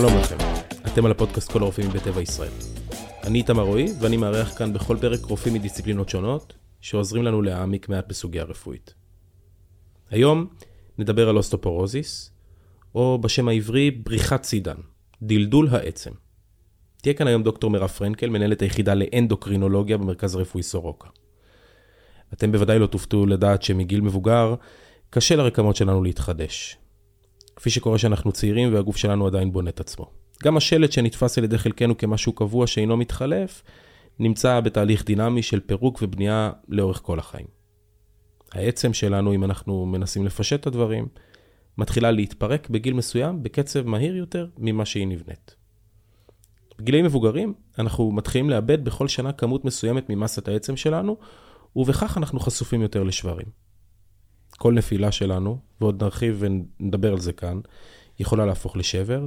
שלום לכם, אתם על הפודקאסט כל הרופאים בטבע ישראל. אני איתמר רועי, ואני מארח כאן בכל פרק רופאים מדיסציפלינות שונות, שעוזרים לנו להעמיק מעט בסוגיה הרפואית. היום נדבר על אוסטופורוזיס, או בשם העברי בריחת סידן, דלדול העצם. תהיה כאן היום דוקטור מירב פרנקל, מנהלת היחידה לאנדוקרינולוגיה במרכז הרפואי סורוקה. אתם בוודאי לא תופתעו לדעת שמגיל מבוגר, קשה לרקמות שלנו להתחדש. כפי שקורה שאנחנו צעירים והגוף שלנו עדיין בונה את עצמו. גם השלט שנתפס על ידי חלקנו כמשהו קבוע שאינו מתחלף, נמצא בתהליך דינמי של פירוק ובנייה לאורך כל החיים. העצם שלנו, אם אנחנו מנסים לפשט את הדברים, מתחילה להתפרק בגיל מסוים בקצב מהיר יותר ממה שהיא נבנית. בגילים מבוגרים, אנחנו מתחילים לאבד בכל שנה כמות מסוימת ממסת העצם שלנו, ובכך אנחנו חשופים יותר לשברים. כל נפילה שלנו, ועוד נרחיב ונדבר על זה כאן, יכולה להפוך לשבר,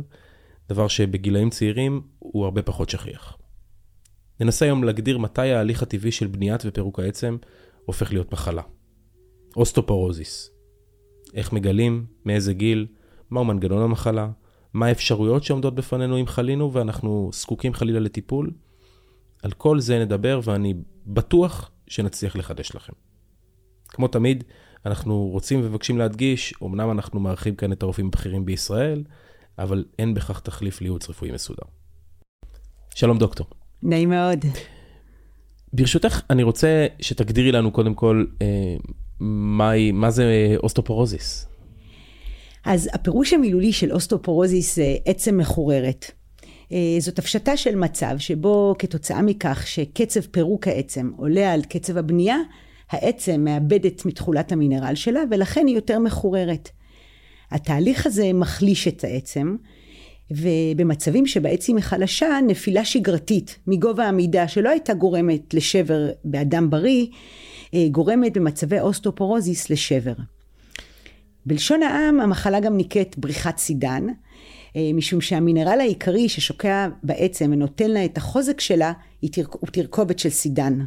דבר שבגילאים צעירים הוא הרבה פחות שכיח. ננסה היום להגדיר מתי ההליך הטבעי של בניית ופירוק העצם הופך להיות מחלה. אוסטופורוזיס. איך מגלים, מאיזה גיל, מהו מנגנון המחלה, מה האפשרויות שעומדות בפנינו אם חלינו ואנחנו זקוקים חלילה לטיפול. על כל זה נדבר ואני בטוח שנצליח לחדש לכם. כמו תמיד, אנחנו רוצים ומבקשים להדגיש, אמנם אנחנו מארחים כאן את הרופאים הבכירים בישראל, אבל אין בכך תחליף לייעוץ רפואי מסודר. שלום דוקטור. נעים מאוד. ברשותך, אני רוצה שתגדירי לנו קודם כל אה, מה, מה זה אוסטופורוזיס. אז הפירוש המילולי של אוסטופורוזיס זה עצם מחוררת. אה, זאת הפשטה של מצב שבו כתוצאה מכך שקצב פירוק העצם עולה על קצב הבנייה, העצם מאבדת מתכולת המינרל שלה ולכן היא יותר מחוררת. התהליך הזה מחליש את העצם, ובמצבים שבעצם היא חלשה, נפילה שגרתית מגובה עמידה שלא הייתה גורמת לשבר באדם בריא, אה, גורמת במצבי אוסטופורוזיס לשבר. בלשון העם המחלה גם נקראת בריחת סידן, אה, משום שהמינרל העיקרי ששוקע בעצם ונותן לה את החוזק שלה הוא תרכובת של סידן.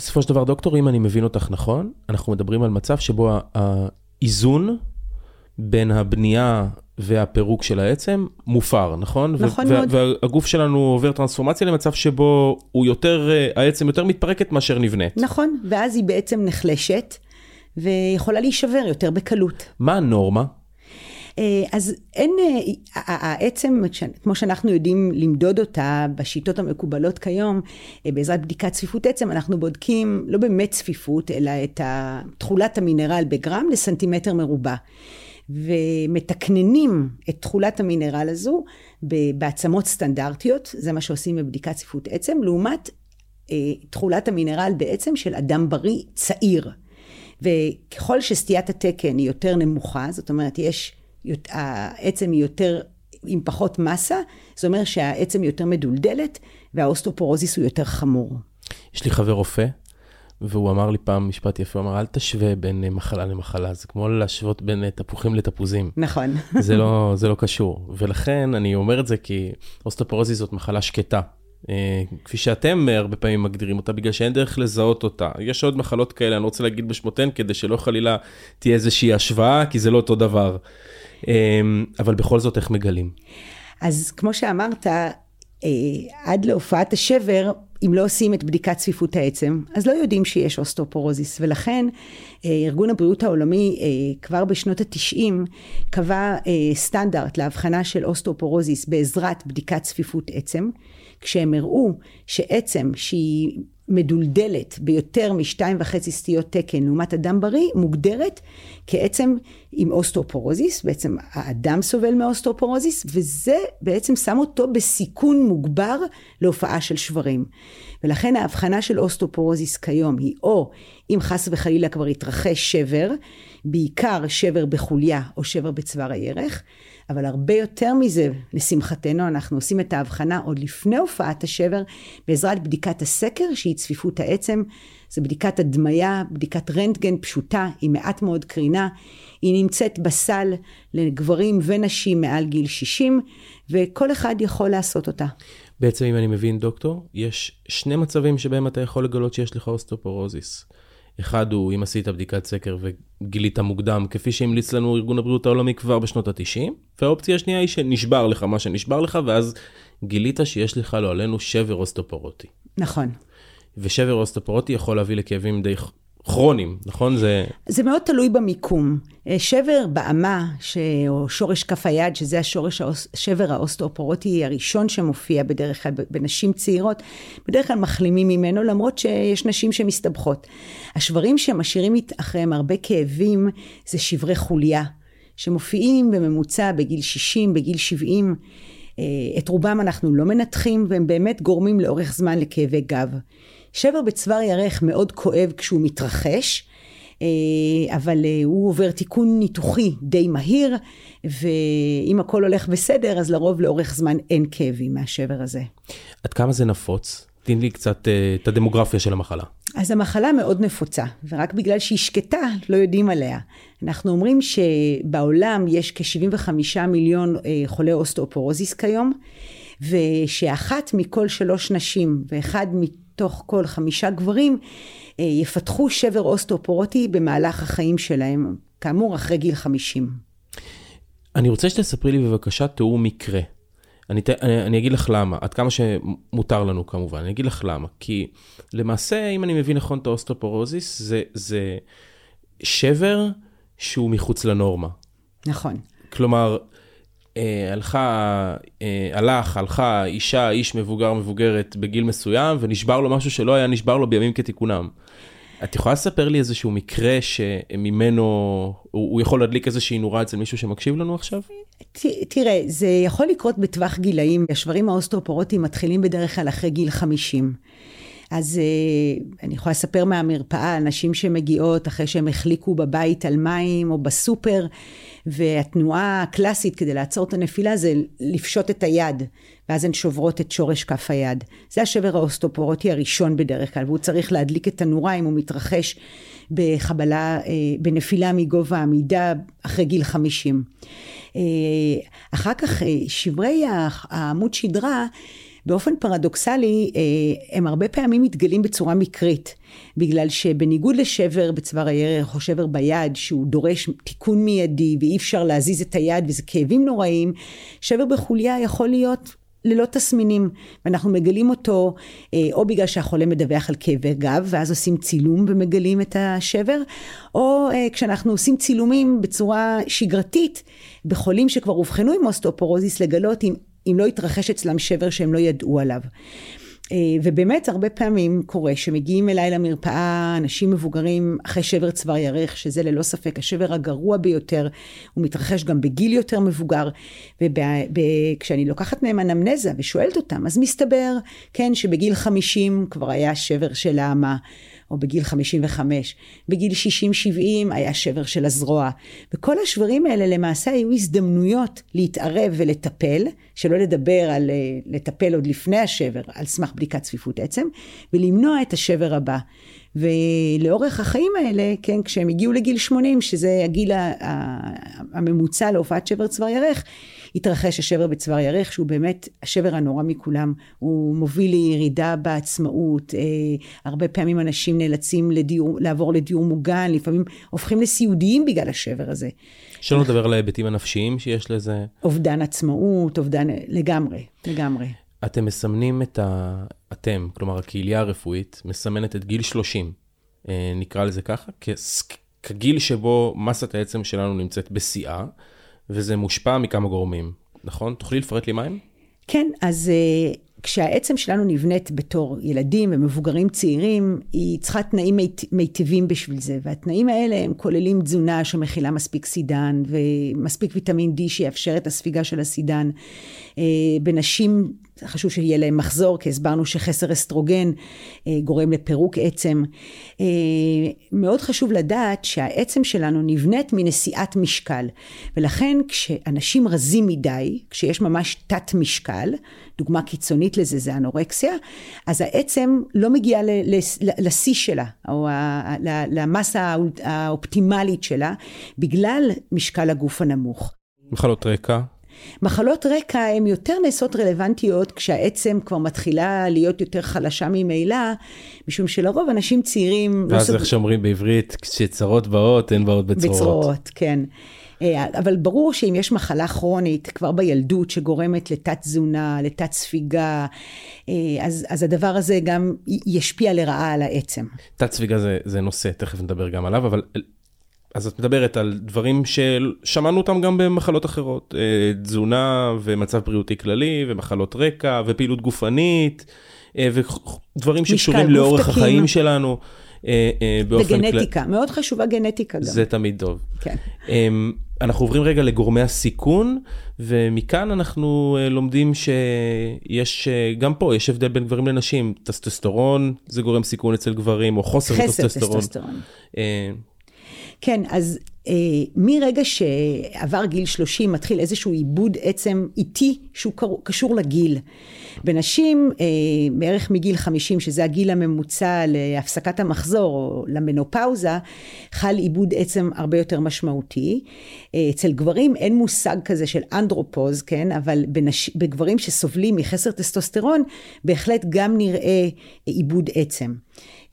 בסופו של דבר, דוקטור, אם אני מבין אותך נכון, אנחנו מדברים על מצב שבו האיזון בין הבנייה והפירוק של העצם מופר, נכון? נכון מאוד. והגוף שלנו עובר טרנספורמציה למצב שבו הוא יותר, אה, העצם יותר מתפרקת מאשר נבנית. נכון, ואז היא בעצם נחלשת, ויכולה להישבר יותר בקלות. מה הנורמה? אה, אז אין, אה, העצם, כמו שאנחנו יודעים למדוד אותה בשיטות המקובלות כיום, אה, בעזרת בדיקת צפיפות עצם, אנחנו בודקים לא באמת צפיפות, אלא את תכולת המינרל בגרם לסנטימטר מרובע. ומתקננים את תכולת המינרל הזו בעצמות סטנדרטיות, זה מה שעושים בבדיקת צפיפות עצם, לעומת תכולת המינרל בעצם של אדם בריא צעיר. וככל שסטיית התקן היא יותר נמוכה, זאת אומרת יש העצם היא יותר, עם פחות מסה, זה אומר שהעצם היא יותר מדולדלת, והאוסטופורוזיס הוא יותר חמור. יש לי חבר רופא, והוא אמר לי פעם משפט יפה, הוא אמר, אל תשווה בין אה, מחלה למחלה, זה כמו להשוות בין אה, תפוחים לתפוזים. נכון. זה לא, זה לא קשור. ולכן אני אומר את זה כי אוסטאופורוזיס זאת מחלה שקטה. אה, כפי שאתם הרבה פעמים מגדירים אותה, בגלל שאין דרך לזהות אותה. יש עוד מחלות כאלה, אני לא רוצה להגיד בשמותיהן, כדי שלא חלילה תהיה איזושהי השוואה, כי זה לא אותו דבר. אמ, אבל בכל זאת, איך מגלים? אז כמו שאמרת, אה, עד להופעת השבר, אם לא עושים את בדיקת צפיפות העצם, אז לא יודעים שיש אוסטאופורוזיס, ולכן אה, ארגון הבריאות העולמי אה, כבר בשנות התשעים קבע סטנדרט להבחנה של אוסטאופורוזיס בעזרת בדיקת צפיפות עצם, כשהם הראו שעצם שהיא מדולדלת ביותר משתיים וחצי סטיות תקן לעומת אדם בריא, מוגדרת כעצם עם אוסטאופורוזיס, בעצם האדם סובל מאוסטאופורוזיס, וזה בעצם שם אותו בסיכון מוגבר להופעה של שברים. ולכן ההבחנה של אוסטאופורוזיס כיום היא או אם חס וחלילה כבר התרחש שבר, בעיקר שבר בחוליה או שבר בצוואר הירך, אבל הרבה יותר מזה, לשמחתנו, אנחנו עושים את ההבחנה עוד לפני הופעת השבר, בעזרת בדיקת הסקר, שהיא צפיפות העצם. זו בדיקת הדמיה, בדיקת רנטגן פשוטה, עם מעט מאוד קרינה. היא נמצאת בסל לגברים ונשים מעל גיל 60, וכל אחד יכול לעשות אותה. בעצם, אם אני מבין, דוקטור, יש שני מצבים שבהם אתה יכול לגלות שיש לך אוסטופורוזיס. אחד הוא אם עשית בדיקת סקר וגילית מוקדם, כפי שהמליץ לנו ארגון הבריאות העולמי כבר בשנות ה-90, והאופציה השנייה היא שנשבר לך מה שנשבר לך, ואז גילית שיש לך, לא עלינו, שבר אוסטופורוטי. נכון. ושבר אוסטופורוטי יכול להביא לכאבים די כרוניים, נכון? זה... זה מאוד תלוי במיקום. אה, שבר באמה, ש... או שורש כף היד, שזה השורש, השבר האוסטאופורוטי הראשון שמופיע בדרך כלל בנשים צעירות, בדרך כלל מחלימים ממנו, למרות שיש נשים שמסתבכות. השברים שמשאירים אחריהם הרבה כאבים, זה שברי חוליה, שמופיעים בממוצע בגיל 60, בגיל 70. אה, את רובם אנחנו לא מנתחים, והם באמת גורמים לאורך זמן לכאבי גב. שבר בצוואר ירך מאוד כואב כשהוא מתרחש, אה, אבל אה, הוא עובר תיקון ניתוחי די מהיר, ואם הכל הולך בסדר, אז לרוב לאורך זמן אין כאבים מהשבר הזה. עד כמה זה נפוץ? תן לי קצת אה, את הדמוגרפיה של המחלה. אז המחלה מאוד נפוצה, ורק בגלל שהיא שקטה, לא יודעים עליה. אנחנו אומרים שבעולם יש כ-75 מיליון חולי אוסטאופורוזיס כיום, ושאחת מכל שלוש נשים ואחד מתוך כל חמישה גברים אה, יפתחו שבר אוסטאופורוטי במהלך החיים שלהם, כאמור אחרי גיל 50. אני רוצה שתספרי לי בבקשה תיאור מקרה. אני, אני, אני אגיד לך למה, עד כמה שמותר לנו כמובן, אני אגיד לך למה. כי למעשה, אם אני מבין נכון את האוסטאופורוזיס, זה, זה שבר שהוא מחוץ לנורמה. נכון. כלומר, הלכה, אה, הלך, הלכה אישה, איש מבוגר, מבוגרת בגיל מסוים, ונשבר לו משהו שלא היה נשבר לו בימים כתיקונם. את יכולה לספר לי איזשהו מקרה שממנו הוא, הוא יכול להדליק איזושהי נורה אצל מישהו שמקשיב לנו עכשיו? ת, תראה, זה יכול לקרות בטווח גילאים. השברים האוסטאופורוטיים מתחילים בדרך כלל אחרי גיל 50. אז אה, אני יכולה לספר מהמרפאה, נשים שמגיעות אחרי שהם החליקו בבית על מים או בסופר, והתנועה הקלאסית כדי לעצור את הנפילה זה לפשוט את היד, ואז הן שוברות את שורש כף היד. זה השבר האוסטאופורוטי הראשון בדרך כלל, והוא צריך להדליק את הנורה אם הוא מתרחש בחבלה, אה, בנפילה מגובה עמידה אחרי גיל 50. אה, אחר כך שברי העמוד שדרה באופן פרדוקסלי, אה, הם הרבה פעמים מתגלים בצורה מקרית, בגלל שבניגוד לשבר בצוואר הירך או שבר ביד, שהוא דורש תיקון מיידי ואי אפשר להזיז את היד וזה כאבים נוראים, שבר בחוליה יכול להיות ללא תסמינים, ואנחנו מגלים אותו אה, או בגלל שהחולה מדווח על כאבי גב, ואז עושים צילום ומגלים את השבר, או אה, כשאנחנו עושים צילומים בצורה שגרתית, בחולים שכבר אובחנו עם אוסטאופורוזיס, לגלות אם אם לא יתרחש אצלם שבר שהם לא ידעו עליו. אה, ובאמת הרבה פעמים קורה שמגיעים אליי למרפאה אנשים מבוגרים אחרי שבר צוואר ירך, שזה ללא ספק השבר הגרוע ביותר, הוא מתרחש גם בגיל יותר מבוגר, וכשאני לוקחת מהם אנמנזה ושואלת אותם, אז מסתבר, כן, שבגיל 50 כבר היה שבר של האמה. או בגיל 55. בגיל 60-70 היה שבר של הזרוע. וכל השברים האלה למעשה היו הזדמנויות להתערב ולטפל, שלא לדבר על אה, לטפל עוד לפני השבר, על סמך בדיקת צפיפות עצם, ולמנוע את השבר הבא. ולאורך החיים האלה, כן, כשהם הגיעו לגיל 80, שזה הגיל הממוצע להופעת שבר צוואר ירך, התרחש השבר בצוואר ירך, שהוא באמת השבר הנורא מכולם. הוא מוביל לירידה בעצמאות. אה, הרבה פעמים אנשים נאלצים לדיור, לעבור לדיור מוגן, לפעמים הופכים לסיעודיים בגלל השבר הזה. שלא לדבר על ההיבטים הנפשיים שיש לזה. אובדן עצמאות, אובדן, לגמרי, לגמרי. אתם מסמנים את ה... אתם, כלומר הקהילה הרפואית, מסמנת את גיל 30, אה, נקרא לזה ככה, כגיל שבו מסת העצם שלנו נמצאת בשיאה, וזה מושפע מכמה גורמים, נכון? תוכלי לפרט לי מהם? כן, אז uh, כשהעצם שלנו נבנית בתור ילדים ומבוגרים צעירים, היא צריכה תנאים מיטיבים בשביל זה, והתנאים האלה הם כוללים תזונה שמכילה מספיק סידן ומספיק ויטמין D שיאפשר את הספיגה של הסידן. Uh, בנשים חשוב שיהיה להם מחזור, כי הסברנו שחסר אסטרוגן אה, גורם לפירוק עצם. אה, מאוד חשוב לדעת שהעצם שלנו נבנית מנשיאת משקל, ולכן כשאנשים רזים מדי, כשיש ממש תת משקל, דוגמה קיצונית לזה זה אנורקסיה, אז העצם לא מגיעה לשיא שלה, או למסה האופטימלית שלה, בגלל משקל הגוף הנמוך. מחלות רקע? מחלות רקע הן יותר נעשות רלוונטיות כשהעצם כבר מתחילה להיות יותר חלשה ממילא, משום שלרוב אנשים צעירים... ואז לא איך סוג... שאומרים בעברית, כשצרות באות, אין באות בצרורות. בצרורות, כן. אה, אבל ברור שאם יש מחלה כרונית כבר בילדות שגורמת לתת תזונה, לתת ספיגה, אה, אז, אז הדבר הזה גם ישפיע לרעה על העצם. תת ספיגה זה, זה נושא, תכף נדבר גם עליו, אבל אז את מדברת על דברים ששמענו אותם גם במחלות אחרות, אה, תזונה ומצב בריאותי כללי ומחלות רקע ופעילות גופנית ודברים שקשורים לאורך תקים. החיים שלנו. וגנטיקה, כל... מאוד חשובה גנטיקה גם. זה תמיד טוב. כן. אמ, אנחנו עוברים רגע לגורמי הסיכון, ומכאן אנחנו אה, לומדים שיש, אה, גם פה יש הבדל בין גברים לנשים. טסטסטורון זה גורם סיכון אצל גברים, או חוסר טסטסטורון. כן, אז אה, מרגע שעבר גיל 30 מתחיל איזשהו עיבוד עצם איטי שהוא קשור לגיל. בנשים, אה, בערך מגיל 50, שזה הגיל הממוצע להפסקת המחזור או למנופאוזה, חל איבוד עצם הרבה יותר משמעותי. אה, אצל גברים אין מושג כזה של אנדרופוז, כן? אבל בנש... בגברים שסובלים מחסר טסטוסטרון, בהחלט גם נראה איבוד עצם.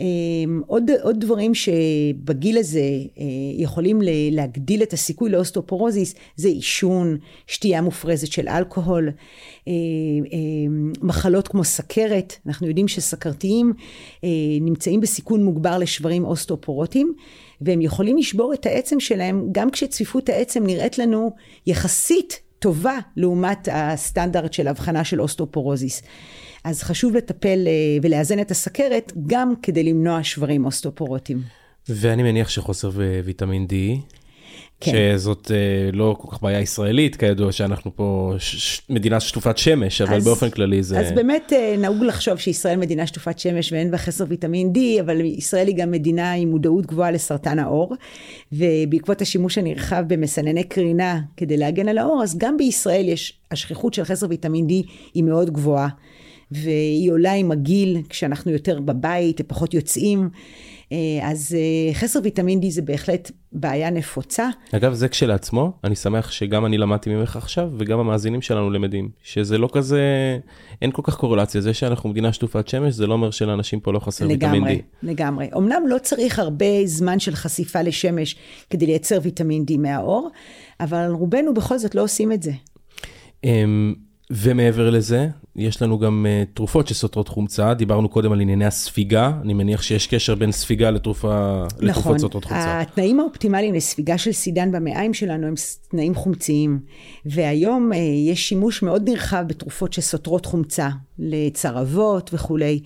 אמ, עוד, עוד דברים שבגיל הזה אה, יכולים להגדיל את הסיכוי לאוסטאופורוזיס זה עישון, שתייה מופרזת של אלכוהול, אה, אה, מחלות כמו סכרת, אנחנו יודעים שסכרתיים נמצאים בסיכון מוגבר לשברים אוסטופורוטיים והם יכולים לשבור את העצם שלהם גם כשצפיפות העצם נראית לנו יחסית טובה לעומת הסטנדרט של הבחנה של אוסטופורוזיס. אז חשוב לטפל אה, ולאזן את הסכרת גם כדי למנוע שברים אוסטופורוטיים. ואני מניח שחוסר ויטמין D, כן. שזאת אה, לא כל כך בעיה ישראלית, כידוע שאנחנו פה ש- מדינה שטופת שמש, אבל אז, באופן כללי זה... אז באמת אה, נהוג לחשוב שישראל מדינה שטופת שמש ואין בה חסר ויטמין D, אבל ישראל היא גם מדינה עם מודעות גבוהה לסרטן העור, ובעקבות השימוש הנרחב במסנני קרינה כדי להגן על העור, אז גם בישראל יש, השכיחות של חסר ויטמין D היא מאוד גבוהה. והיא עולה עם הגיל, כשאנחנו יותר בבית ופחות יוצאים. אה, אז אה, חסר ויטמין D זה בהחלט בעיה נפוצה. אגב, זה כשלעצמו, אני שמח שגם אני למדתי ממך עכשיו, וגם המאזינים שלנו למדים, שזה לא כזה, אין כל כך קורלציה. זה שאנחנו מדינה שטופת שמש, זה לא אומר שלאנשים פה לא חסר לגמרי, ויטמין D. לגמרי, לגמרי. אמנם לא צריך הרבה זמן של חשיפה לשמש כדי לייצר ויטמין D מהאור, אבל רובנו בכל זאת לא עושים את זה. אמ, ומעבר לזה, יש לנו גם uh, תרופות שסותרות חומצה, דיברנו קודם על ענייני הספיגה, אני מניח שיש קשר בין ספיגה לתרופה, נכון, לתרופות סותרות חומצה. נכון, התנאים האופטימליים לספיגה של סידן במעיים שלנו הם תנאים חומציים, והיום uh, יש שימוש מאוד נרחב בתרופות שסותרות חומצה, לצרבות וכולי,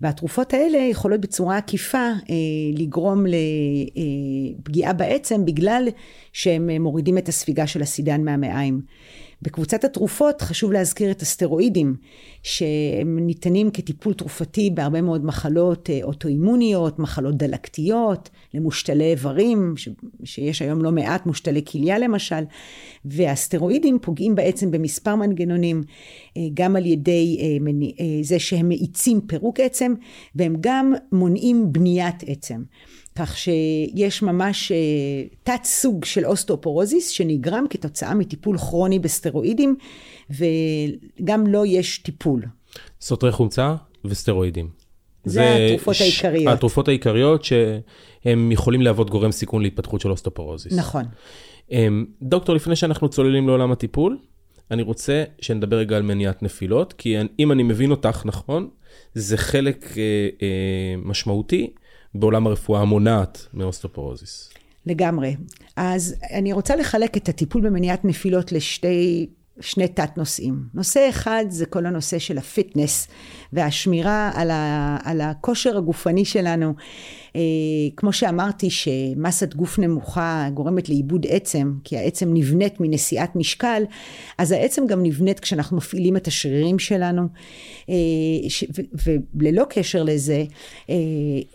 והתרופות האלה יכולות בצורה עקיפה uh, לגרום לפגיעה בעצם בגלל שהם מורידים את הספיגה של הסידן מהמעיים. בקבוצת התרופות חשוב להזכיר את הסטרואידים, שהם ניתנים כטיפול תרופתי בהרבה מאוד מחלות אה, אוטואימוניות, מחלות דלקתיות, למושתלי איברים, ש... שיש היום לא מעט מושתלי כליה למשל, והסטרואידים פוגעים בעצם במספר מנגנונים, אה, גם על ידי אה, זה שהם מאיצים פירוק עצם, והם גם מונעים בניית עצם. כך שיש ממש אה, תת סוג של אוסטאופורוזיס שנגרם כתוצאה מטיפול כרוני בסטרואידים, וגם לו יש טיפול. סותרי חומצה וסטרואידים. זה, זה התרופות ש... העיקריות. התרופות העיקריות שהם יכולים להוות גורם סיכון להתפתחות של אוסטאופורוזיס. נכון. אמ, דוקטור, לפני שאנחנו צוללים לעולם הטיפול, אני רוצה שנדבר רגע על מניעת נפילות, כי אם אני מבין אותך נכון, זה חלק אה, אה, משמעותי בעולם הרפואה המונעת מאוסטאופורוזיס. לגמרי. אז אני רוצה לחלק את הטיפול במניעת נפילות לשתי שני תת נושאים. נושא אחד זה כל הנושא של ה fitness והשמירה על, ה, על הכושר הגופני שלנו. אה, כמו שאמרתי שמסת גוף נמוכה גורמת לאיבוד עצם, כי העצם נבנית מנשיאת משקל, אז העצם גם נבנית כשאנחנו מפעילים את השרירים שלנו. אה, ו, וללא קשר לזה, אה,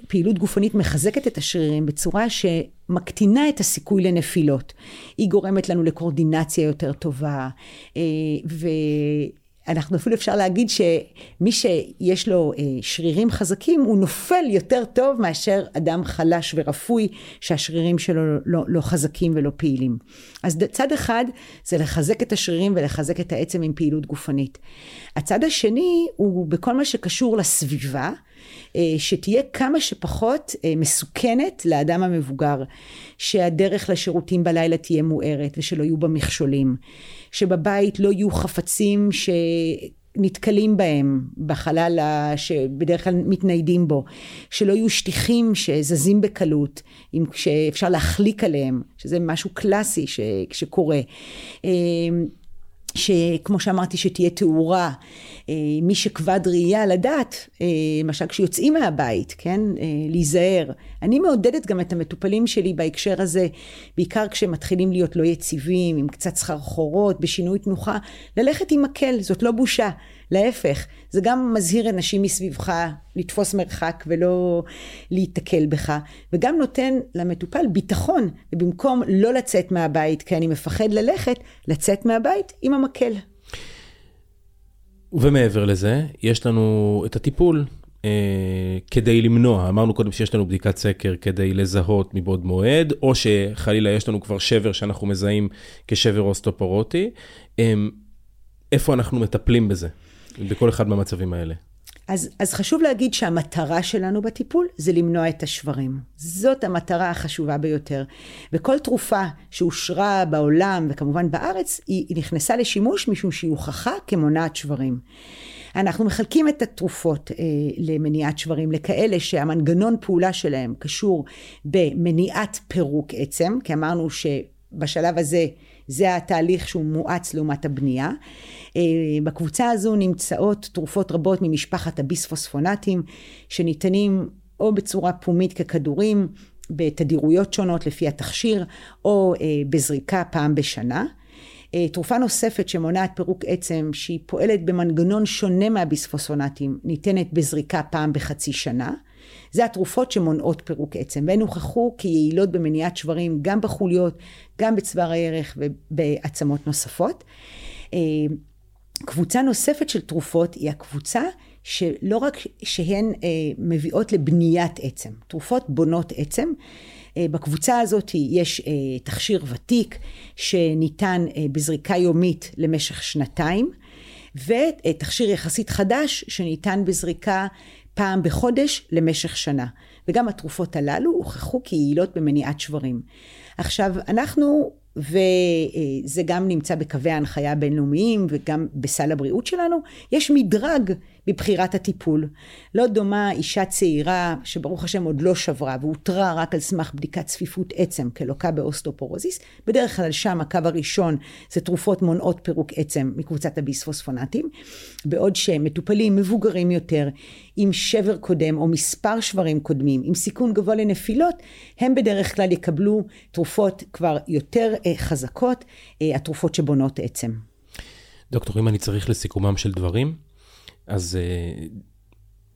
פעילות גופנית מחזקת את השרירים בצורה ש... מקטינה את הסיכוי לנפילות. היא גורמת לנו לקורדינציה יותר טובה, אה, אנחנו אפילו אפשר להגיד שמי שיש לו אה, שרירים חזקים, הוא נופל יותר טוב מאשר אדם חלש ורפוי, שהשרירים שלו לא, לא חזקים ולא פעילים. אז צד אחד זה לחזק את השרירים ולחזק את העצם עם פעילות גופנית. הצד השני הוא בכל מה שקשור לסביבה. אה, שתהיה כמה שפחות אה, מסוכנת לאדם המבוגר, שהדרך לשירותים בלילה תהיה מוארת ושלא יהיו בה מכשולים, שבבית לא יהיו חפצים ש... נתקלים בהם בחלל שבדרך כלל מתניידים בו, שלא יהיו שטיחים שזזים בקלות, שאפשר להחליק עליהם, שזה משהו קלאסי שקורה. שכמו שאמרתי שתהיה תאורה, אה, מי שכבד ראייה לדעת, אה, למשל כשיוצאים מהבית, כן, אה, להיזהר. אני מעודדת גם את המטופלים שלי בהקשר הזה, בעיקר כשהם מתחילים להיות לא יציבים, עם קצת סחרחורות, בשינוי תנוחה, ללכת עם מקל, זאת לא בושה. להפך, זה גם מזהיר אנשים מסביבך לתפוס מרחק ולא להיתקל בך, וגם נותן למטופל ביטחון, ובמקום לא לצאת מהבית כי אני מפחד ללכת, לצאת מהבית עם המקל. ומעבר לזה, יש לנו את הטיפול אה, כדי למנוע, אמרנו קודם שיש לנו בדיקת סקר כדי לזהות מבעוד מועד, או שחלילה יש לנו כבר שבר שאנחנו מזהים כשבר אוסטופורוטי. אה, איפה אנחנו מטפלים בזה? בכל אחד מהמצבים האלה. אז, אז חשוב להגיד שהמטרה שלנו בטיפול זה למנוע את השברים. זאת המטרה החשובה ביותר. וכל תרופה שאושרה בעולם וכמובן בארץ, היא, היא נכנסה לשימוש משום שהיא הוכחה כמונעת שברים. אנחנו מחלקים את התרופות אה, למניעת שברים לכאלה שהמנגנון פעולה שלהם קשור במניעת פירוק עצם, כי אמרנו שבשלב הזה זה התהליך שהוא מואץ לעומת הבנייה. אה, בקבוצה הזו נמצאות תרופות רבות ממשפחת הביספוספונטים, שניתנים או בצורה פומית ככדורים, בתדירויות שונות לפי התכשיר, או אה, בזריקה פעם בשנה. אה, תרופה נוספת שמונעת פירוק עצם, שהיא פועלת במנגנון שונה מהביספוספונטים, ניתנת בזריקה פעם בחצי שנה. זה התרופות שמונעות פירוק עצם, והן הוכחו כיעילות במניעת שברים גם בחוליות, גם בצוואר הירך ובעצמות נוספות. אה, קבוצה נוספת של תרופות היא הקבוצה שלא רק שהן אה, מביאות לבניית עצם, תרופות בונות עצם. אה, בקבוצה הזאת יש תכשיר ותיק שניתן בזריקה יומית למשך שנתיים, ותכשיר יחסית חדש שניתן בזריקה פעם בחודש למשך שנה. וגם התרופות הללו הוכחו כיעילות במניעת שברים. עכשיו, אנחנו, וזה גם נמצא בקווי ההנחיה הבינלאומיים וגם בסל הבריאות שלנו, יש מדרג בבחירת הטיפול. לא דומה אישה צעירה שברוך השם עוד לא שברה ואותרה רק על סמך בדיקת צפיפות עצם כלוקה באוסטופורוזיס. בדרך כלל שם הקו הראשון זה תרופות מונעות פירוק עצם מקבוצת הביספוספונטים. בעוד שמטופלים מבוגרים יותר עם שבר קודם או מספר שברים קודמים עם סיכון גבוה לנפילות, הם בדרך כלל יקבלו תרופות כבר יותר אה, חזקות, אה, התרופות שבונות עצם. דוקטור, אם אני צריך לסיכומם של דברים, אז uh,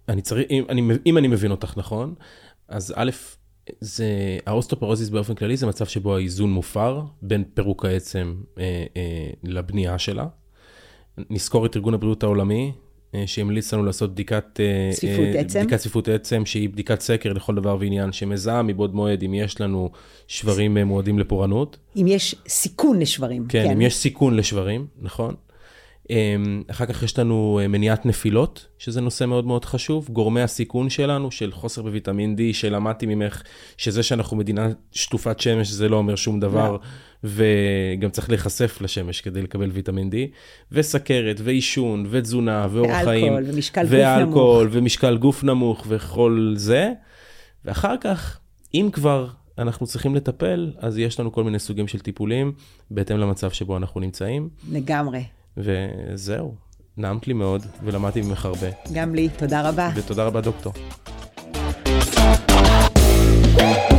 אני צריך, אם אני, אם אני מבין אותך נכון, אז א', זה, האוסטאופורוזיס באופן כללי זה מצב שבו האיזון מופר בין פירוק העצם אה, אה, לבנייה שלה. נזכור את ארגון הבריאות העולמי, אה, שהמליץ לנו לעשות בדיקת אה, צפיפות אה, עצם. בדיקת צפיפות עצם, שהיא בדיקת סקר לכל דבר ועניין, שמזהה מבעוד מועד אם יש לנו שברים אה, מועדים לפורענות. אם יש סיכון לשברים. כן, כן, אם יש סיכון לשברים, נכון. אמ, אחר כך יש לנו אה, מניעת נפילות, שזה נושא מאוד מאוד חשוב. גורמי הסיכון שלנו, של חוסר בוויטמין D, שלמדתי ממך, שזה שאנחנו מדינה שטופת שמש, זה לא אומר שום דבר, yeah. וגם צריך להיחשף לשמש כדי לקבל ויטמין D. וסכרת, ועישון, ותזונה, ואורח חיים. ואלכוהול, ומשקל גוף נמוך. ואלכוהול, ומשקל גוף נמוך, וכל זה. ואחר כך, אם כבר אנחנו צריכים לטפל, אז יש לנו כל מיני סוגים של טיפולים, בהתאם למצב שבו אנחנו נמצאים. לגמרי. וזהו, נעמת לי מאוד ולמדתי ממך הרבה. גם לי, תודה רבה. ותודה רבה, דוקטור. thank you